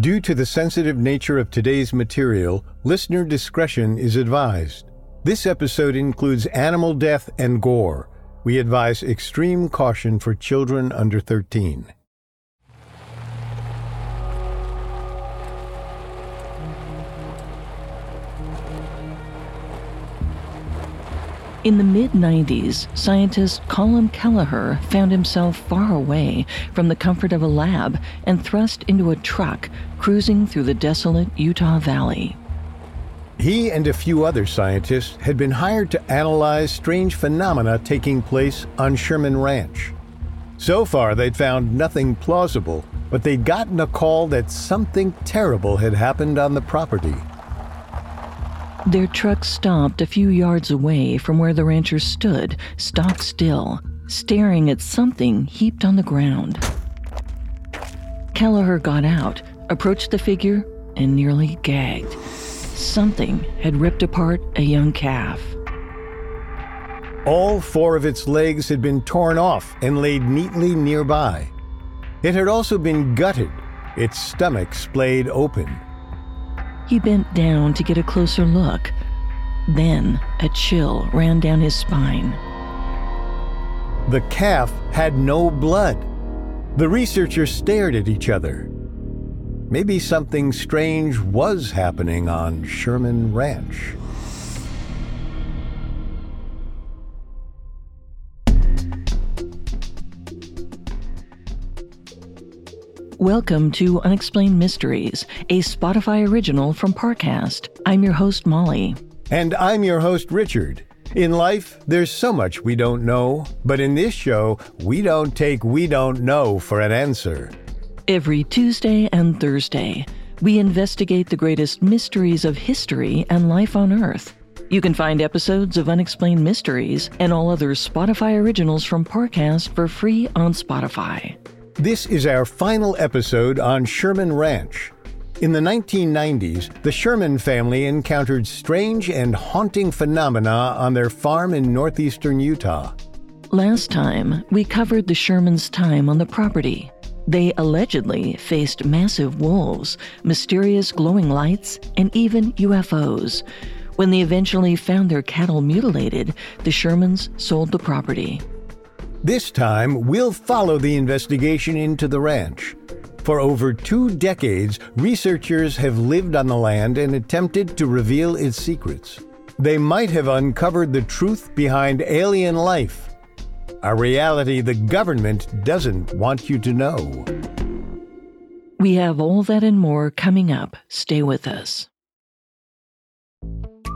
Due to the sensitive nature of today's material, listener discretion is advised. This episode includes animal death and gore. We advise extreme caution for children under 13. In the mid 90s, scientist Colm Kelleher found himself far away from the comfort of a lab and thrust into a truck cruising through the desolate Utah Valley. He and a few other scientists had been hired to analyze strange phenomena taking place on Sherman Ranch. So far, they'd found nothing plausible, but they'd gotten a call that something terrible had happened on the property. Their truck stopped a few yards away from where the rancher stood, stock still, staring at something heaped on the ground. Kelleher got out, approached the figure, and nearly gagged. Something had ripped apart a young calf. All four of its legs had been torn off and laid neatly nearby. It had also been gutted, its stomach splayed open. He bent down to get a closer look. Then a chill ran down his spine. The calf had no blood. The researchers stared at each other. Maybe something strange was happening on Sherman Ranch. Welcome to Unexplained Mysteries, a Spotify original from Parcast. I'm your host, Molly. And I'm your host, Richard. In life, there's so much we don't know, but in this show, we don't take we don't know for an answer. Every Tuesday and Thursday, we investigate the greatest mysteries of history and life on Earth. You can find episodes of Unexplained Mysteries and all other Spotify originals from Parcast for free on Spotify. This is our final episode on Sherman Ranch. In the 1990s, the Sherman family encountered strange and haunting phenomena on their farm in northeastern Utah. Last time, we covered the Shermans' time on the property. They allegedly faced massive wolves, mysterious glowing lights, and even UFOs. When they eventually found their cattle mutilated, the Shermans sold the property. This time, we'll follow the investigation into the ranch. For over two decades, researchers have lived on the land and attempted to reveal its secrets. They might have uncovered the truth behind alien life, a reality the government doesn't want you to know. We have all that and more coming up. Stay with us.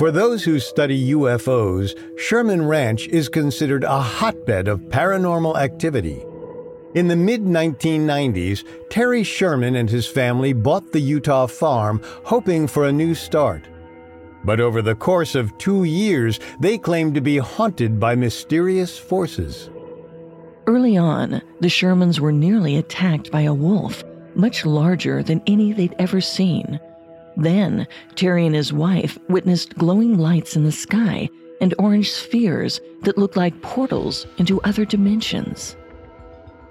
For those who study UFOs, Sherman Ranch is considered a hotbed of paranormal activity. In the mid 1990s, Terry Sherman and his family bought the Utah farm, hoping for a new start. But over the course of two years, they claimed to be haunted by mysterious forces. Early on, the Shermans were nearly attacked by a wolf, much larger than any they'd ever seen. Then, Terry and his wife witnessed glowing lights in the sky and orange spheres that looked like portals into other dimensions.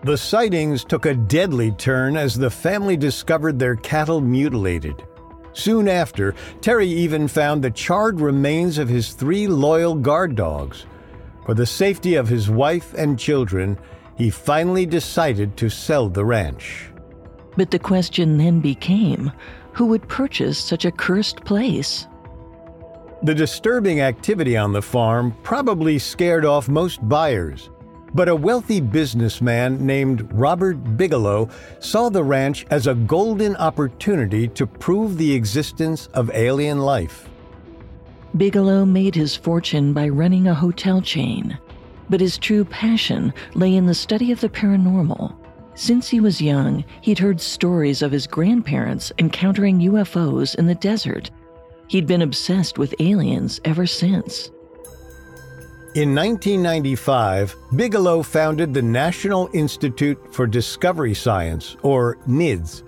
The sightings took a deadly turn as the family discovered their cattle mutilated. Soon after, Terry even found the charred remains of his three loyal guard dogs. For the safety of his wife and children, he finally decided to sell the ranch. But the question then became who would purchase such a cursed place? The disturbing activity on the farm probably scared off most buyers. But a wealthy businessman named Robert Bigelow saw the ranch as a golden opportunity to prove the existence of alien life. Bigelow made his fortune by running a hotel chain, but his true passion lay in the study of the paranormal. Since he was young, he'd heard stories of his grandparents encountering UFOs in the desert He'd been obsessed with aliens ever since. In 1995, Bigelow founded the National Institute for Discovery Science, or NIDS.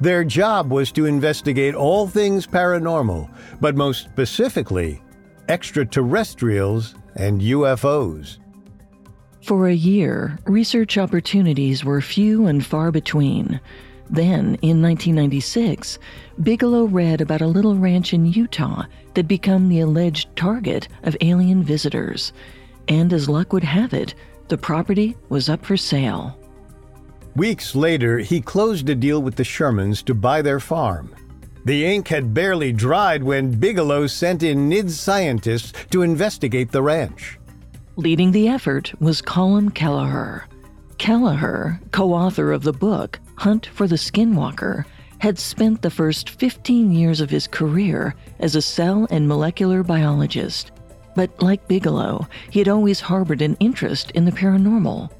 Their job was to investigate all things paranormal, but most specifically, extraterrestrials and UFOs. For a year, research opportunities were few and far between. Then, in 1996, Bigelow read about a little ranch in Utah that become the alleged target of alien visitors. And as luck would have it, the property was up for sale. Weeks later, he closed a deal with the Shermans to buy their farm. The ink had barely dried when Bigelow sent in NIDS scientists to investigate the ranch. Leading the effort was Colm Kelleher. Kelleher, co author of the book Hunt for the Skinwalker, had spent the first 15 years of his career as a cell and molecular biologist. But like Bigelow, he had always harbored an interest in the paranormal.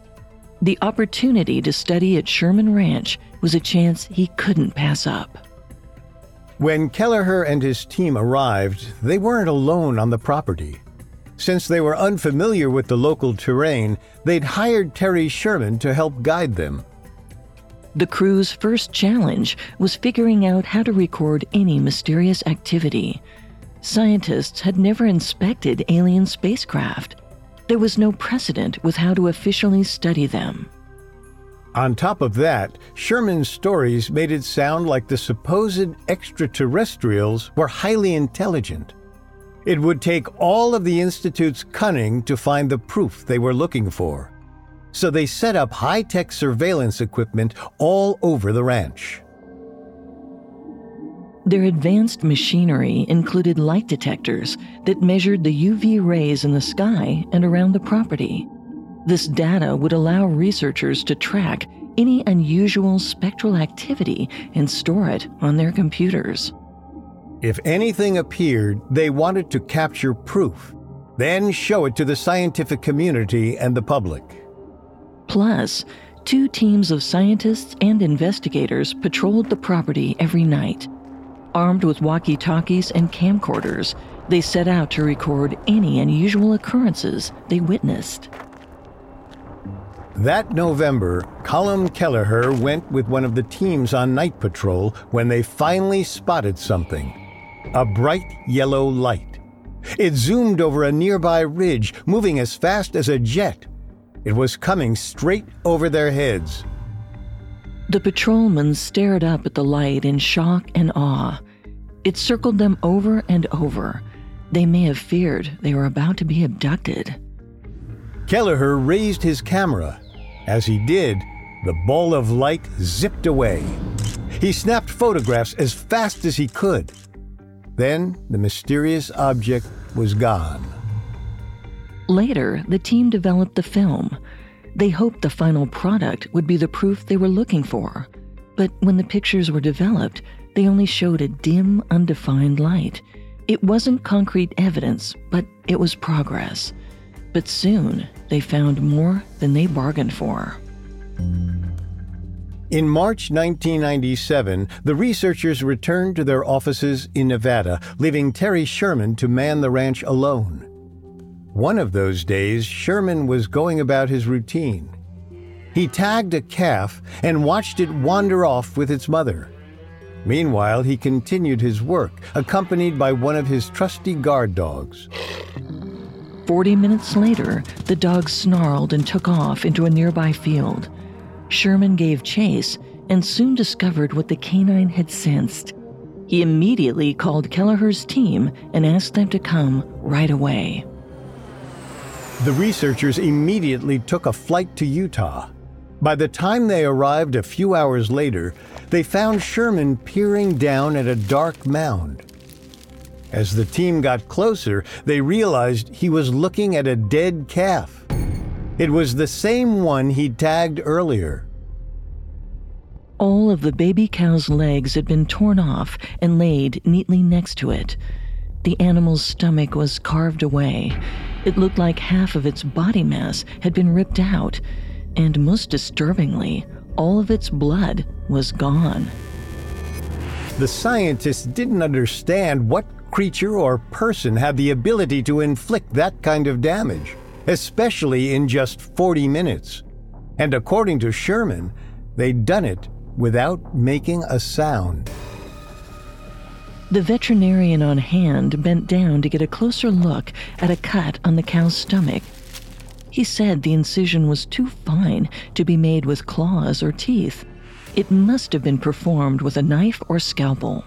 The opportunity to study at Sherman Ranch was a chance he couldn't pass up. When Kelleher and his team arrived, they weren't alone on the property. Since they were unfamiliar with the local terrain, they'd hired Terry Sherman to help guide them. The crew's first challenge was figuring out how to record any mysterious activity. Scientists had never inspected alien spacecraft. There was no precedent with how to officially study them. On top of that, Sherman's stories made it sound like the supposed extraterrestrials were highly intelligent. It would take all of the Institute's cunning to find the proof they were looking for so they set up high tech surveillance equipment all over the ranch. Their advanced machinery included light detectors that measured the UV rays in the sky and around the property. This data would allow researchers to track any unusual spectral activity and store it on their computers. If anything appeared, they wanted to capture proof, then show it to the scientific community and the public. Plus, two teams of scientists and investigators patrolled the property every night. Armed with walkie talkies and camcorders, they set out to record any unusual occurrences they witnessed. That November, Colm Kelleher went with one of the teams on night patrol when they finally spotted something a bright yellow light. It zoomed over a nearby ridge, moving as fast as a jet it was coming straight over their heads. The patrolmen stared up at the light in shock and awe. It circled them over and over. They may have feared they were about to be abducted. Kelleher raised his camera. As he did, the ball of light zipped away. He snapped photographs as fast as he could. Then the mysterious object was gone. Later, the team developed the film. They hoped the final product would be the proof they were looking for. But when the pictures were developed, they only showed a dim, undefined light. It wasn't concrete evidence, but it was progress. But soon, they found more than they bargained for. In March 1997, the researchers returned to their offices in Nevada, leaving Terry Sherman to man the ranch alone. One of those days, Sherman was going about his routine. He tagged a calf and watched it wander off with its mother. Meanwhile, he continued his work, accompanied by one of his trusty guard dogs. Forty minutes later, the dog snarled and took off into a nearby field. Sherman gave chase and soon discovered what the canine had sensed. He immediately called Kelleher's team and asked them to come right away. The researchers immediately took a flight to Utah. By the time they arrived a few hours later, they found Sherman peering down at a dark mound. As the team got closer, they realized he was looking at a dead calf. It was the same one he'd tagged earlier. All of the baby cow's legs had been torn off and laid neatly next to it. The animal's stomach was carved away. It looked like half of its body mass had been ripped out, and most disturbingly, all of its blood was gone. The scientists didn't understand what creature or person had the ability to inflict that kind of damage, especially in just 40 minutes. And according to Sherman, they'd done it without making a sound. The veterinarian on hand bent down to get a closer look at a cut on the cow's stomach. He said the incision was too fine to be made with claws or teeth. It must have been performed with a knife or scalpel.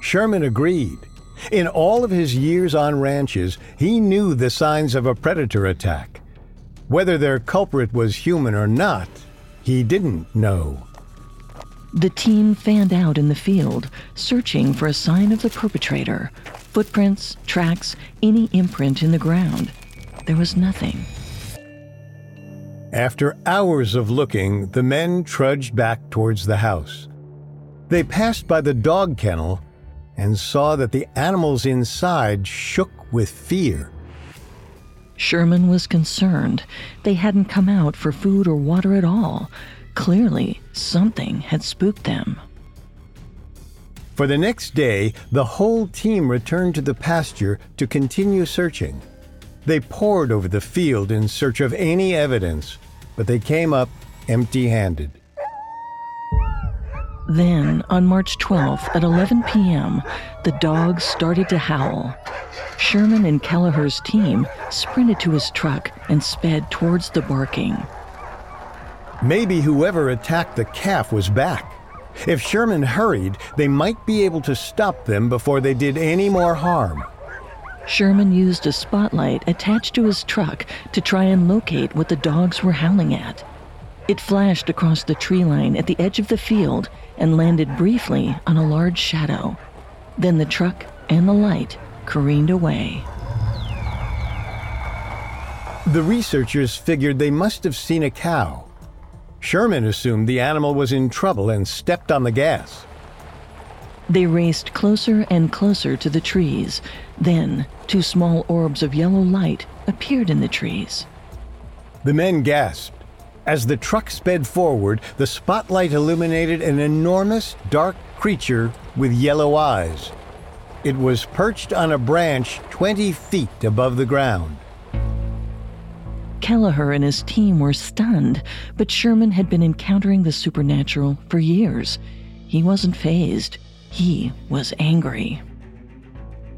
Sherman agreed. In all of his years on ranches, he knew the signs of a predator attack. Whether their culprit was human or not, he didn't know. The team fanned out in the field, searching for a sign of the perpetrator footprints, tracks, any imprint in the ground. There was nothing. After hours of looking, the men trudged back towards the house. They passed by the dog kennel and saw that the animals inside shook with fear. Sherman was concerned. They hadn't come out for food or water at all. Clearly, something had spooked them. For the next day, the whole team returned to the pasture to continue searching. They pored over the field in search of any evidence, but they came up empty handed. Then, on March 12th at 11 p.m., the dogs started to howl. Sherman and Kelleher's team sprinted to his truck and sped towards the barking. Maybe whoever attacked the calf was back. If Sherman hurried, they might be able to stop them before they did any more harm. Sherman used a spotlight attached to his truck to try and locate what the dogs were howling at. It flashed across the tree line at the edge of the field and landed briefly on a large shadow. Then the truck and the light careened away. The researchers figured they must have seen a cow. Sherman assumed the animal was in trouble and stepped on the gas. They raced closer and closer to the trees. Then, two small orbs of yellow light appeared in the trees. The men gasped. As the truck sped forward, the spotlight illuminated an enormous, dark creature with yellow eyes. It was perched on a branch 20 feet above the ground. Kelleher and his team were stunned, but Sherman had been encountering the supernatural for years. He wasn't fazed, he was angry.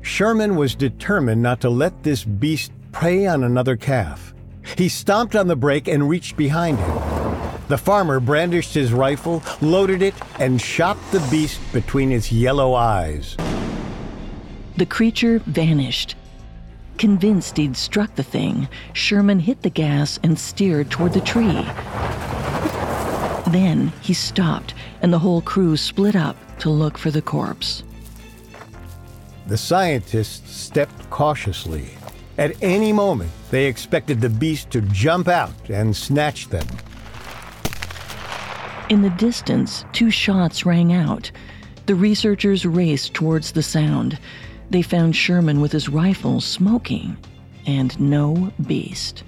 Sherman was determined not to let this beast prey on another calf. He stomped on the brake and reached behind him. The farmer brandished his rifle, loaded it, and shot the beast between its yellow eyes. The creature vanished. Convinced he'd struck the thing, Sherman hit the gas and steered toward the tree. Then he stopped, and the whole crew split up to look for the corpse. The scientists stepped cautiously. At any moment, they expected the beast to jump out and snatch them. In the distance, two shots rang out. The researchers raced towards the sound. They found Sherman with his rifle smoking and no beast.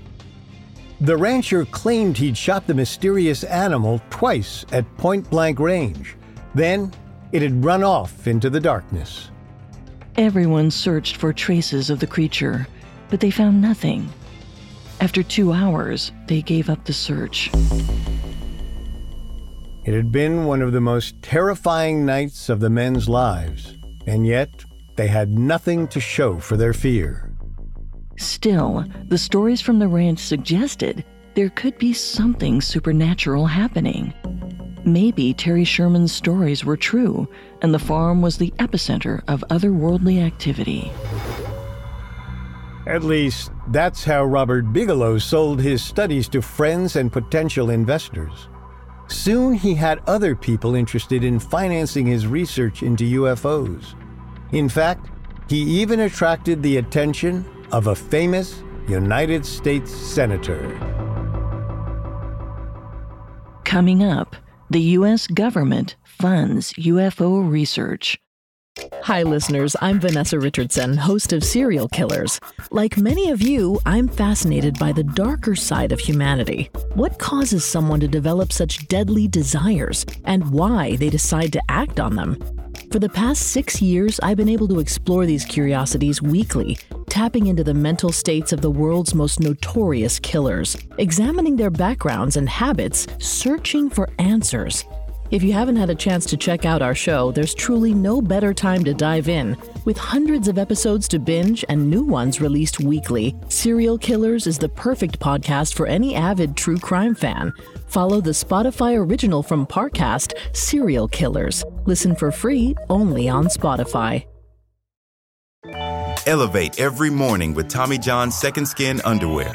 The rancher claimed he'd shot the mysterious animal twice at point blank range. Then it had run off into the darkness. Everyone searched for traces of the creature, but they found nothing. After two hours, they gave up the search. It had been one of the most terrifying nights of the men's lives, and yet they had nothing to show for their fear. Still, the stories from the ranch suggested there could be something supernatural happening. Maybe Terry Sherman's stories were true, and the farm was the epicenter of otherworldly activity. At least, that's how Robert Bigelow sold his studies to friends and potential investors. Soon he had other people interested in financing his research into UFOs. In fact, he even attracted the attention of a famous United States Senator. Coming up, the U.S. government funds UFO research. Hi, listeners. I'm Vanessa Richardson, host of Serial Killers. Like many of you, I'm fascinated by the darker side of humanity. What causes someone to develop such deadly desires, and why they decide to act on them? For the past six years, I've been able to explore these curiosities weekly, tapping into the mental states of the world's most notorious killers, examining their backgrounds and habits, searching for answers. If you haven't had a chance to check out our show, there's truly no better time to dive in. With hundreds of episodes to binge and new ones released weekly, Serial Killers is the perfect podcast for any avid true crime fan. Follow the Spotify original from Parcast, Serial Killers. Listen for free only on Spotify. Elevate every morning with Tommy John's Second Skin Underwear.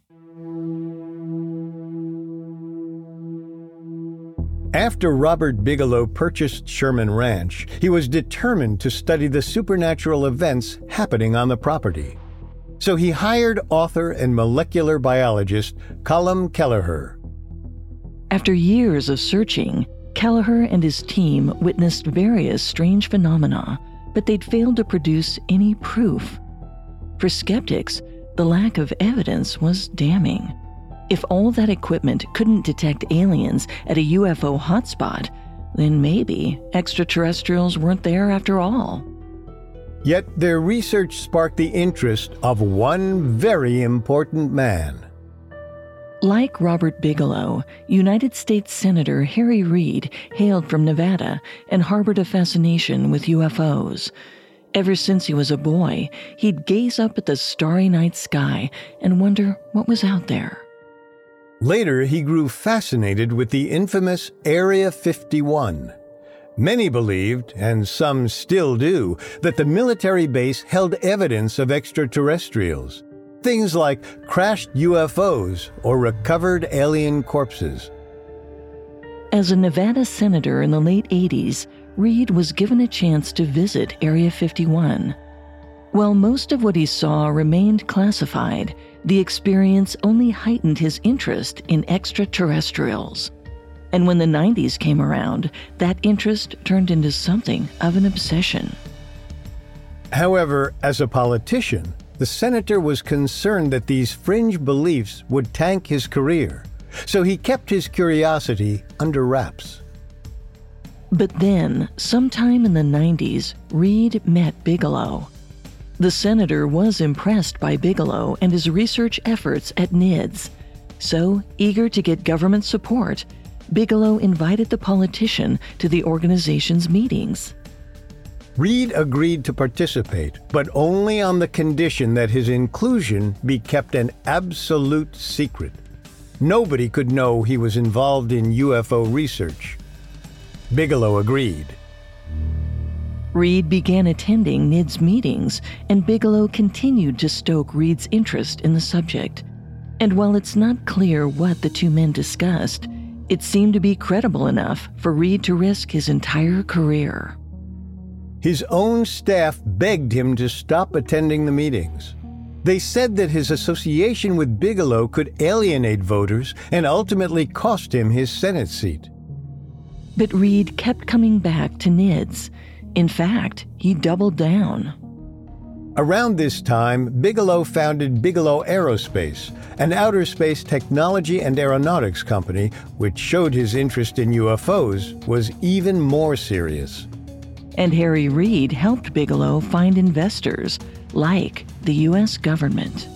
After Robert Bigelow purchased Sherman Ranch, he was determined to study the supernatural events happening on the property. So he hired author and molecular biologist Colm Kelleher. After years of searching, Kelleher and his team witnessed various strange phenomena, but they'd failed to produce any proof. For skeptics, the lack of evidence was damning. If all that equipment couldn't detect aliens at a UFO hotspot, then maybe extraterrestrials weren't there after all. Yet their research sparked the interest of one very important man. Like Robert Bigelow, United States Senator Harry Reid hailed from Nevada and harbored a fascination with UFOs. Ever since he was a boy, he'd gaze up at the starry night sky and wonder what was out there. Later, he grew fascinated with the infamous Area 51. Many believed, and some still do, that the military base held evidence of extraterrestrials. Things like crashed UFOs or recovered alien corpses. As a Nevada senator in the late 80s, Reid was given a chance to visit Area 51. While most of what he saw remained classified, the experience only heightened his interest in extraterrestrials. And when the 90s came around, that interest turned into something of an obsession. However, as a politician, the senator was concerned that these fringe beliefs would tank his career, so he kept his curiosity under wraps. But then, sometime in the 90s, Reid met Bigelow. The senator was impressed by Bigelow and his research efforts at NIDS. So, eager to get government support, Bigelow invited the politician to the organization's meetings. Reid agreed to participate, but only on the condition that his inclusion be kept an absolute secret. Nobody could know he was involved in UFO research. Bigelow agreed. Reid began attending NIDS meetings, and Bigelow continued to stoke Reid's interest in the subject. And while it's not clear what the two men discussed, it seemed to be credible enough for Reid to risk his entire career. His own staff begged him to stop attending the meetings. They said that his association with Bigelow could alienate voters and ultimately cost him his Senate seat. But Reid kept coming back to NIDS in fact, he doubled down. Around this time, Bigelow founded Bigelow Aerospace, an outer space technology and aeronautics company which showed his interest in UFOs was even more serious. And Harry Reid helped Bigelow find investors, like the U.S. government.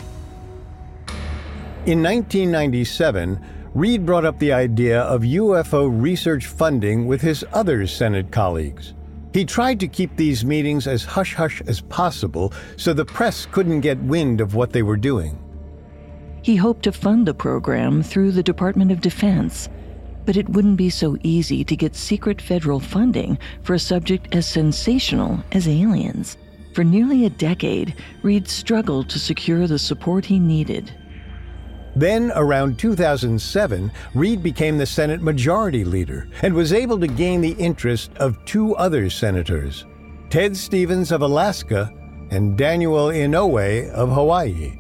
In 1997, Reid brought up the idea of UFO research funding with his other Senate colleagues. He tried to keep these meetings as hush hush as possible so the press couldn't get wind of what they were doing. He hoped to fund the program through the Department of Defense, but it wouldn't be so easy to get secret federal funding for a subject as sensational as aliens. For nearly a decade, Reid struggled to secure the support he needed. Then, around 2007, Reid became the Senate Majority Leader and was able to gain the interest of two other senators Ted Stevens of Alaska and Daniel Inouye of Hawaii.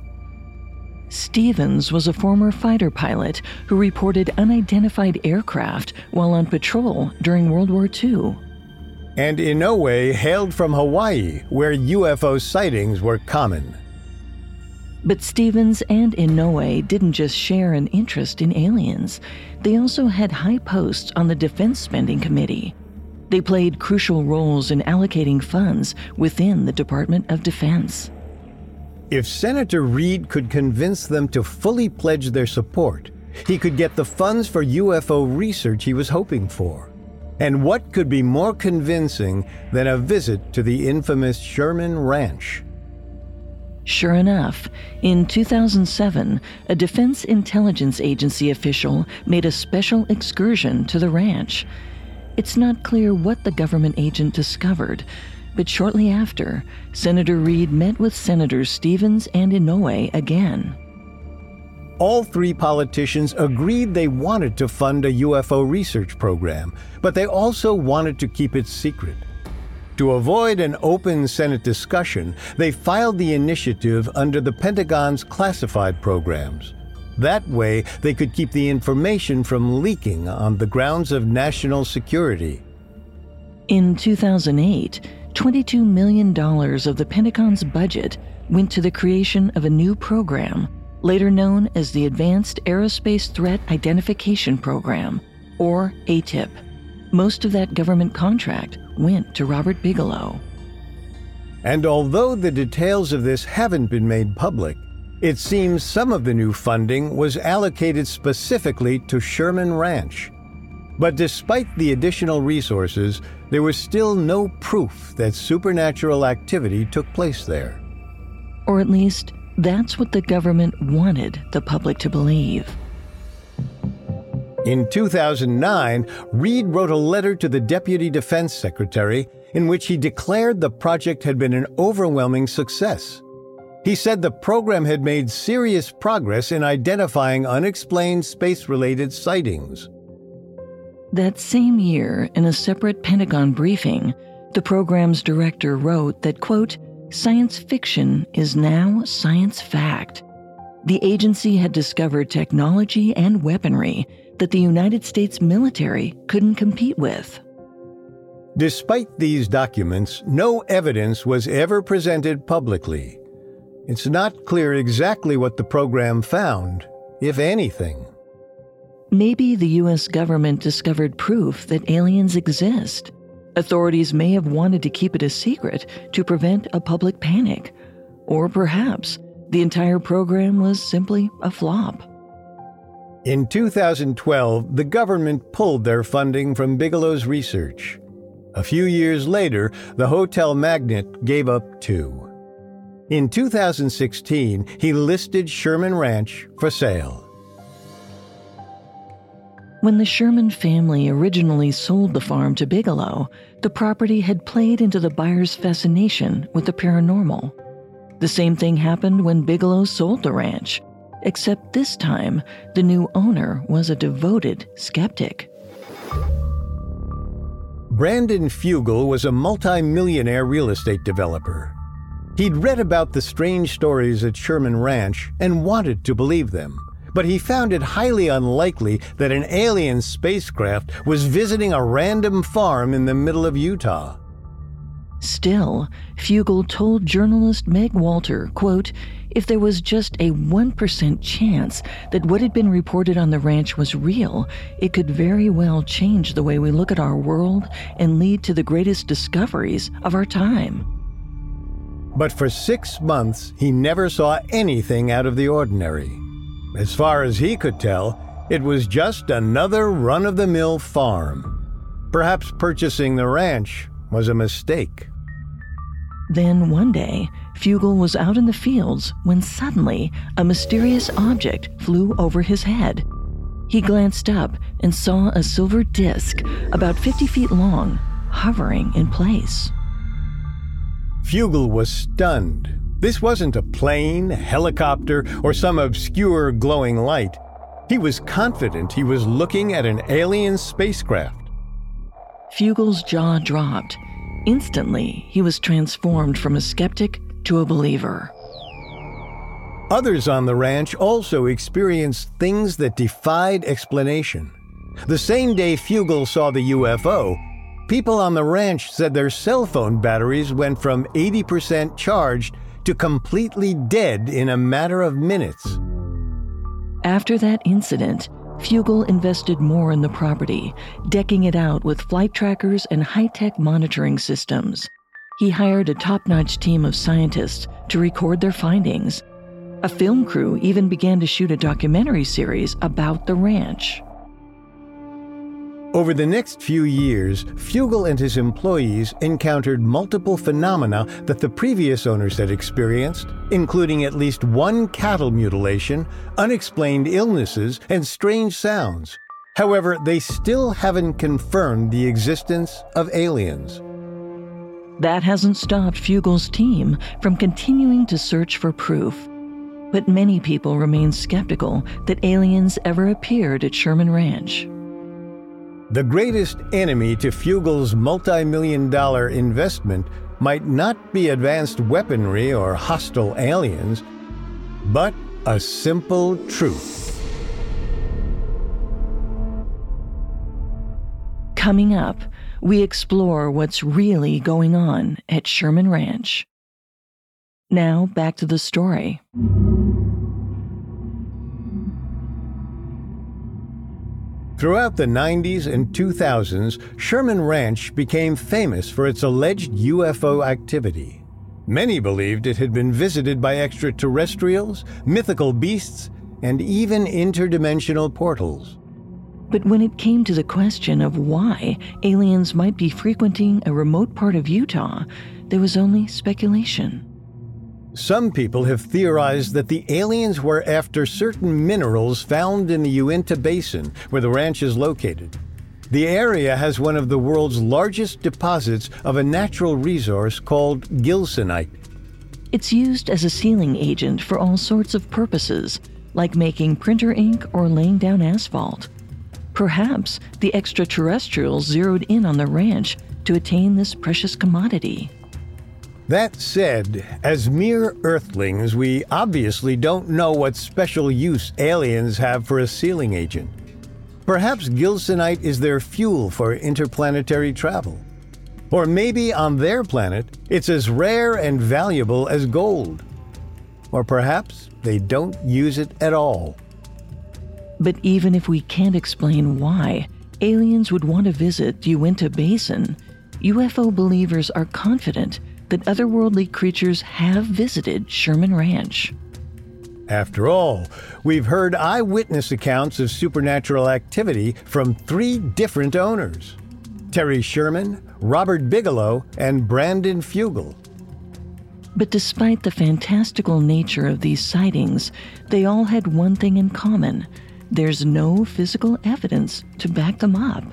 Stevens was a former fighter pilot who reported unidentified aircraft while on patrol during World War II. And Inouye hailed from Hawaii, where UFO sightings were common. But Stevens and Inouye didn't just share an interest in aliens, they also had high posts on the Defense Spending Committee. They played crucial roles in allocating funds within the Department of Defense. If Senator Reid could convince them to fully pledge their support, he could get the funds for UFO research he was hoping for. And what could be more convincing than a visit to the infamous Sherman Ranch? Sure enough, in 2007, a Defense Intelligence Agency official made a special excursion to the ranch. It's not clear what the government agent discovered, but shortly after, Senator Reid met with Senators Stevens and Inouye again. All three politicians agreed they wanted to fund a UFO research program, but they also wanted to keep it secret. To avoid an open Senate discussion, they filed the initiative under the Pentagon's classified programs. That way, they could keep the information from leaking on the grounds of national security. In 2008, $22 million of the Pentagon's budget went to the creation of a new program, later known as the Advanced Aerospace Threat Identification Program, or ATIP. Most of that government contract went to Robert Bigelow. And although the details of this haven't been made public, it seems some of the new funding was allocated specifically to Sherman Ranch. But despite the additional resources, there was still no proof that supernatural activity took place there. Or at least, that's what the government wanted the public to believe. In 2009, Reid wrote a letter to the Deputy Defense Secretary in which he declared the project had been an overwhelming success. He said the program had made serious progress in identifying unexplained space related sightings. That same year, in a separate Pentagon briefing, the program's director wrote that, quote, science fiction is now science fact. The agency had discovered technology and weaponry that the United States military couldn't compete with. Despite these documents, no evidence was ever presented publicly. It's not clear exactly what the program found, if anything. Maybe the U.S. government discovered proof that aliens exist. Authorities may have wanted to keep it a secret to prevent a public panic. Or perhaps the entire program was simply a flop. In 2012, the government pulled their funding from Bigelow's research. A few years later, the hotel magnate gave up too. In 2016, he listed Sherman Ranch for sale. When the Sherman family originally sold the farm to Bigelow, the property had played into the buyer's fascination with the paranormal. The same thing happened when Bigelow sold the ranch except this time the new owner was a devoted skeptic. Brandon Fugal was a multimillionaire real estate developer. He'd read about the strange stories at Sherman Ranch and wanted to believe them, but he found it highly unlikely that an alien spacecraft was visiting a random farm in the middle of Utah. Still, Fugal told journalist Meg Walter, quote, if there was just a 1% chance that what had been reported on the ranch was real, it could very well change the way we look at our world and lead to the greatest discoveries of our time. But for six months, he never saw anything out of the ordinary. As far as he could tell, it was just another run of the mill farm. Perhaps purchasing the ranch was a mistake. Then one day, Fugal was out in the fields when suddenly a mysterious object flew over his head. He glanced up and saw a silver disc about 50 feet long hovering in place. Fugal was stunned. This wasn't a plane, a helicopter, or some obscure glowing light. He was confident he was looking at an alien spacecraft. Fugal's jaw dropped. Instantly, he was transformed from a skeptic to a believer. Others on the ranch also experienced things that defied explanation. The same day Fugal saw the UFO, people on the ranch said their cell phone batteries went from 80% charged to completely dead in a matter of minutes. After that incident, Fugal invested more in the property, decking it out with flight trackers and high tech monitoring systems. He hired a top notch team of scientists to record their findings. A film crew even began to shoot a documentary series about the ranch. Over the next few years, Fugal and his employees encountered multiple phenomena that the previous owners had experienced, including at least one cattle mutilation, unexplained illnesses, and strange sounds. However, they still haven't confirmed the existence of aliens. That hasn't stopped Fugal's team from continuing to search for proof. But many people remain skeptical that aliens ever appeared at Sherman Ranch. The greatest enemy to Fugal's multi million dollar investment might not be advanced weaponry or hostile aliens, but a simple truth. Coming up, we explore what's really going on at Sherman Ranch. Now, back to the story. Throughout the 90s and 2000s, Sherman Ranch became famous for its alleged UFO activity. Many believed it had been visited by extraterrestrials, mythical beasts, and even interdimensional portals. But when it came to the question of why aliens might be frequenting a remote part of Utah, there was only speculation. Some people have theorized that the aliens were after certain minerals found in the Uinta Basin, where the ranch is located. The area has one of the world's largest deposits of a natural resource called gilsonite. It's used as a sealing agent for all sorts of purposes, like making printer ink or laying down asphalt. Perhaps the extraterrestrials zeroed in on the ranch to attain this precious commodity. That said, as mere Earthlings, we obviously don't know what special use aliens have for a sealing agent. Perhaps gilsonite is their fuel for interplanetary travel. Or maybe on their planet, it's as rare and valuable as gold. Or perhaps they don't use it at all. But even if we can't explain why aliens would want to visit the Uinta Basin, UFO believers are confident that otherworldly creatures have visited Sherman Ranch. After all, we've heard eyewitness accounts of supernatural activity from three different owners Terry Sherman, Robert Bigelow, and Brandon Fugal. But despite the fantastical nature of these sightings, they all had one thing in common there's no physical evidence to back them up.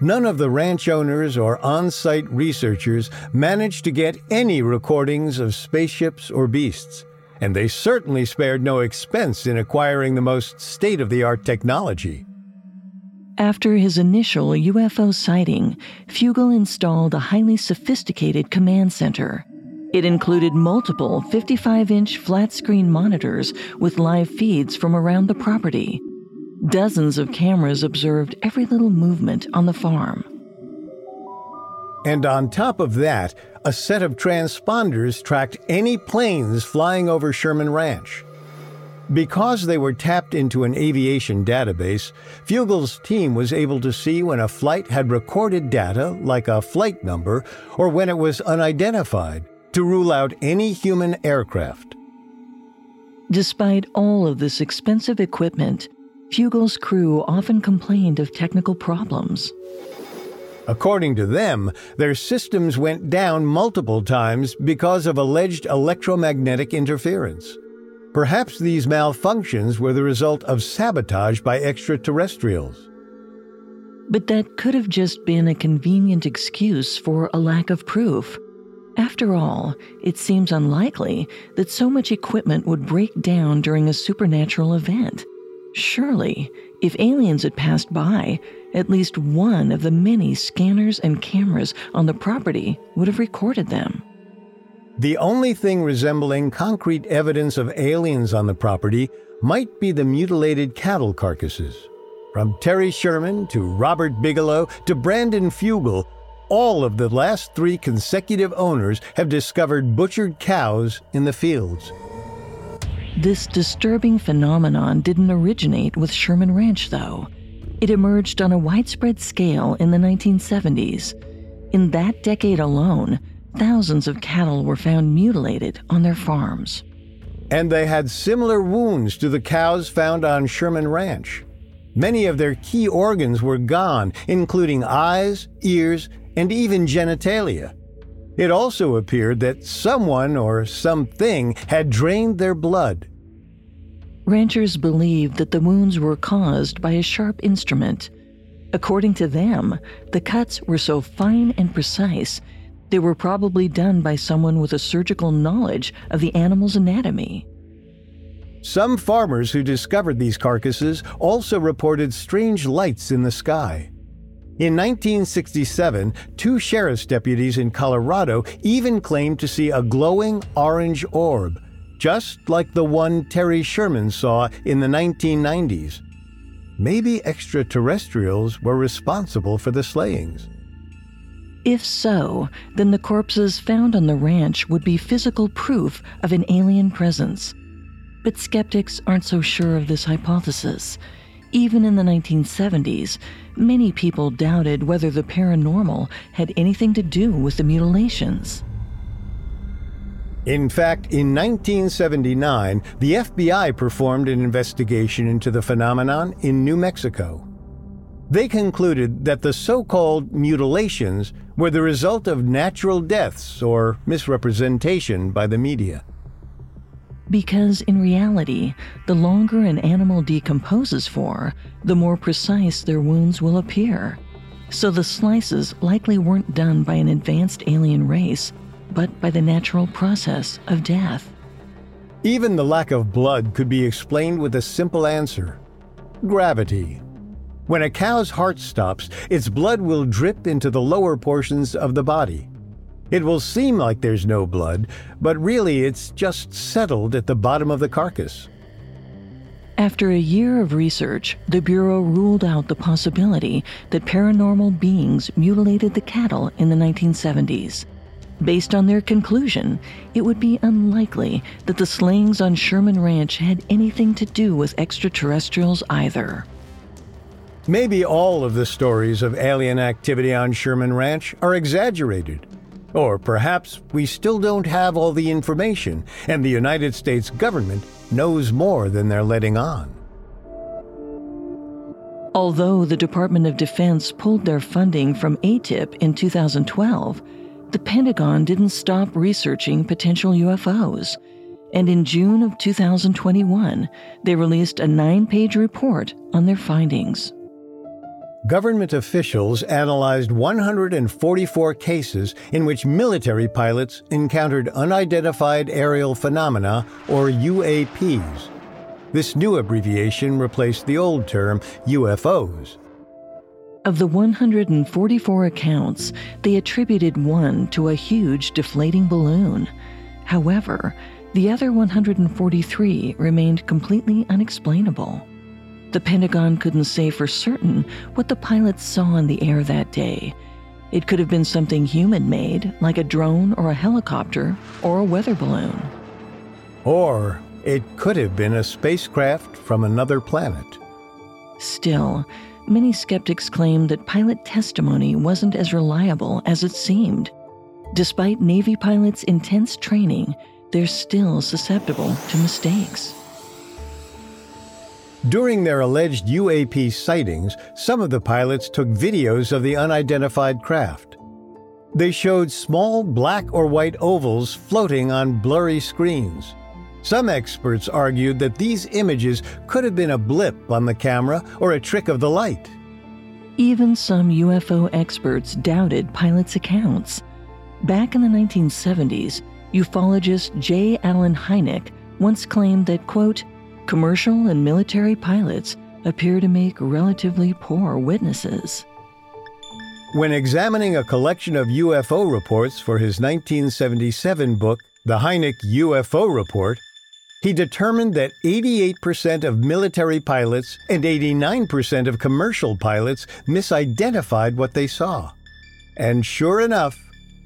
None of the ranch owners or on site researchers managed to get any recordings of spaceships or beasts, and they certainly spared no expense in acquiring the most state of the art technology. After his initial UFO sighting, Fugal installed a highly sophisticated command center. It included multiple 55 inch flat screen monitors with live feeds from around the property. Dozens of cameras observed every little movement on the farm. And on top of that, a set of transponders tracked any planes flying over Sherman Ranch. Because they were tapped into an aviation database, Fugal's team was able to see when a flight had recorded data, like a flight number, or when it was unidentified, to rule out any human aircraft. Despite all of this expensive equipment, Fugal's crew often complained of technical problems. According to them, their systems went down multiple times because of alleged electromagnetic interference. Perhaps these malfunctions were the result of sabotage by extraterrestrials. But that could have just been a convenient excuse for a lack of proof. After all, it seems unlikely that so much equipment would break down during a supernatural event. Surely, if aliens had passed by, at least one of the many scanners and cameras on the property would have recorded them. The only thing resembling concrete evidence of aliens on the property might be the mutilated cattle carcasses. From Terry Sherman to Robert Bigelow to Brandon Fugal, all of the last three consecutive owners have discovered butchered cows in the fields. This disturbing phenomenon didn't originate with Sherman Ranch, though. It emerged on a widespread scale in the 1970s. In that decade alone, thousands of cattle were found mutilated on their farms. And they had similar wounds to the cows found on Sherman Ranch. Many of their key organs were gone, including eyes, ears, and even genitalia. It also appeared that someone or something had drained their blood. Ranchers believed that the wounds were caused by a sharp instrument. According to them, the cuts were so fine and precise, they were probably done by someone with a surgical knowledge of the animal's anatomy. Some farmers who discovered these carcasses also reported strange lights in the sky. In 1967, two sheriff's deputies in Colorado even claimed to see a glowing orange orb, just like the one Terry Sherman saw in the 1990s. Maybe extraterrestrials were responsible for the slayings. If so, then the corpses found on the ranch would be physical proof of an alien presence. But skeptics aren't so sure of this hypothesis. Even in the 1970s, many people doubted whether the paranormal had anything to do with the mutilations. In fact, in 1979, the FBI performed an investigation into the phenomenon in New Mexico. They concluded that the so called mutilations were the result of natural deaths or misrepresentation by the media. Because in reality, the longer an animal decomposes for, the more precise their wounds will appear. So the slices likely weren't done by an advanced alien race, but by the natural process of death. Even the lack of blood could be explained with a simple answer gravity. When a cow's heart stops, its blood will drip into the lower portions of the body. It will seem like there's no blood, but really it's just settled at the bottom of the carcass. After a year of research, the Bureau ruled out the possibility that paranormal beings mutilated the cattle in the 1970s. Based on their conclusion, it would be unlikely that the slayings on Sherman Ranch had anything to do with extraterrestrials either. Maybe all of the stories of alien activity on Sherman Ranch are exaggerated. Or perhaps we still don't have all the information, and the United States government knows more than they're letting on. Although the Department of Defense pulled their funding from ATIP in 2012, the Pentagon didn't stop researching potential UFOs. And in June of 2021, they released a nine page report on their findings government officials analyzed 144 cases in which military pilots encountered unidentified aerial phenomena, or UAPs. This new abbreviation replaced the old term UFOs. Of the 144 accounts, they attributed one to a huge deflating balloon. However, the other 143 remained completely unexplainable. The Pentagon couldn't say for certain what the pilots saw in the air that day. It could have been something human made, like a drone or a helicopter or a weather balloon. Or it could have been a spacecraft from another planet. Still, many skeptics claim that pilot testimony wasn't as reliable as it seemed. Despite Navy pilots' intense training, they're still susceptible to mistakes. During their alleged UAP sightings, some of the pilots took videos of the unidentified craft. They showed small black or white ovals floating on blurry screens. Some experts argued that these images could have been a blip on the camera or a trick of the light. Even some UFO experts doubted pilots' accounts. Back in the 1970s, ufologist J. Allen Hynek once claimed that, quote, commercial and military pilots appear to make relatively poor witnesses. When examining a collection of UFO reports for his 1977 book, The Hynek UFO Report, he determined that 88% of military pilots and 89% of commercial pilots misidentified what they saw. And sure enough,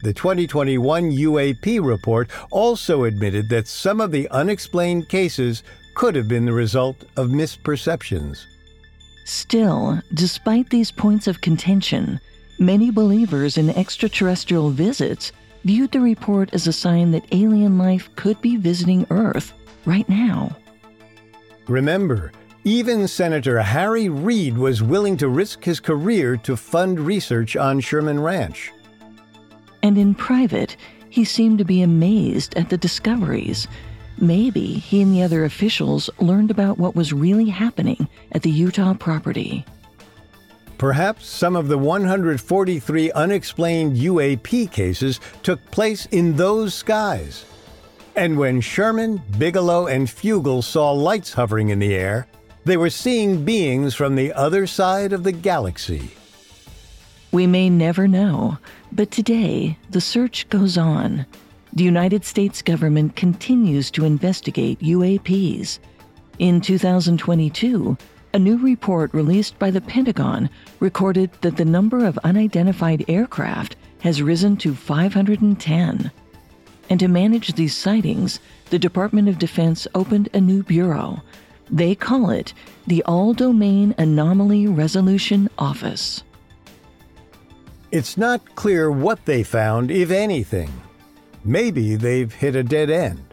the 2021 UAP report also admitted that some of the unexplained cases could have been the result of misperceptions. Still, despite these points of contention, many believers in extraterrestrial visits viewed the report as a sign that alien life could be visiting Earth right now. Remember, even Senator Harry Reid was willing to risk his career to fund research on Sherman Ranch. And in private, he seemed to be amazed at the discoveries. Maybe he and the other officials learned about what was really happening at the Utah property. Perhaps some of the 143 unexplained UAP cases took place in those skies. And when Sherman, Bigelow, and Fugal saw lights hovering in the air, they were seeing beings from the other side of the galaxy. We may never know, but today the search goes on. The United States government continues to investigate UAPs. In 2022, a new report released by the Pentagon recorded that the number of unidentified aircraft has risen to 510. And to manage these sightings, the Department of Defense opened a new bureau. They call it the All Domain Anomaly Resolution Office. It's not clear what they found, if anything. Maybe they've hit a dead end.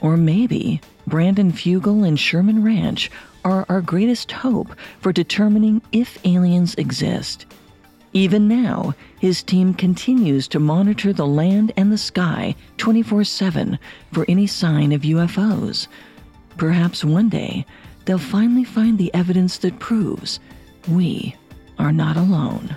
Or maybe Brandon Fugal and Sherman Ranch are our greatest hope for determining if aliens exist. Even now, his team continues to monitor the land and the sky 24 7 for any sign of UFOs. Perhaps one day, they'll finally find the evidence that proves we are not alone.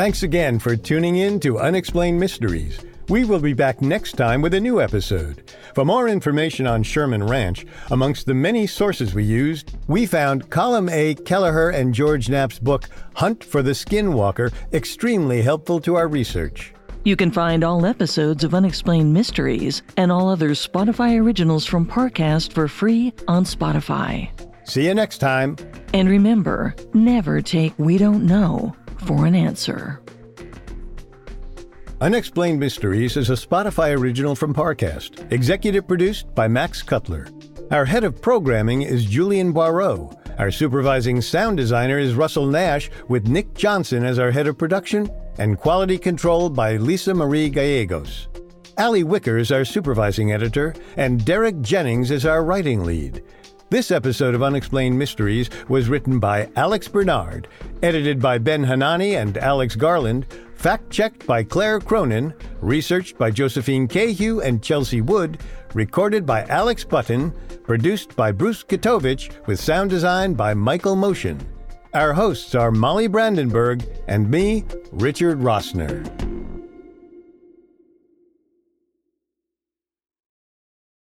Thanks again for tuning in to Unexplained Mysteries. We will be back next time with a new episode. For more information on Sherman Ranch, amongst the many sources we used, we found Colm A. Kelleher and George Knapp's book, Hunt for the Skinwalker, extremely helpful to our research. You can find all episodes of Unexplained Mysteries and all other Spotify originals from Parcast for free on Spotify. See you next time. And remember, never take We Don't Know for an answer. Unexplained Mysteries is a Spotify original from Parcast, executive produced by Max Cutler. Our head of programming is Julian Boireau. Our supervising sound designer is Russell Nash, with Nick Johnson as our head of production, and quality control by Lisa Marie Gallegos. Ali Wicker is our supervising editor, and Derek Jennings is our writing lead. This episode of Unexplained Mysteries was written by Alex Bernard, edited by Ben Hanani and Alex Garland, fact checked by Claire Cronin, researched by Josephine Cahue and Chelsea Wood, recorded by Alex Button, produced by Bruce Katovich, with sound design by Michael Motion. Our hosts are Molly Brandenburg and me, Richard Rossner.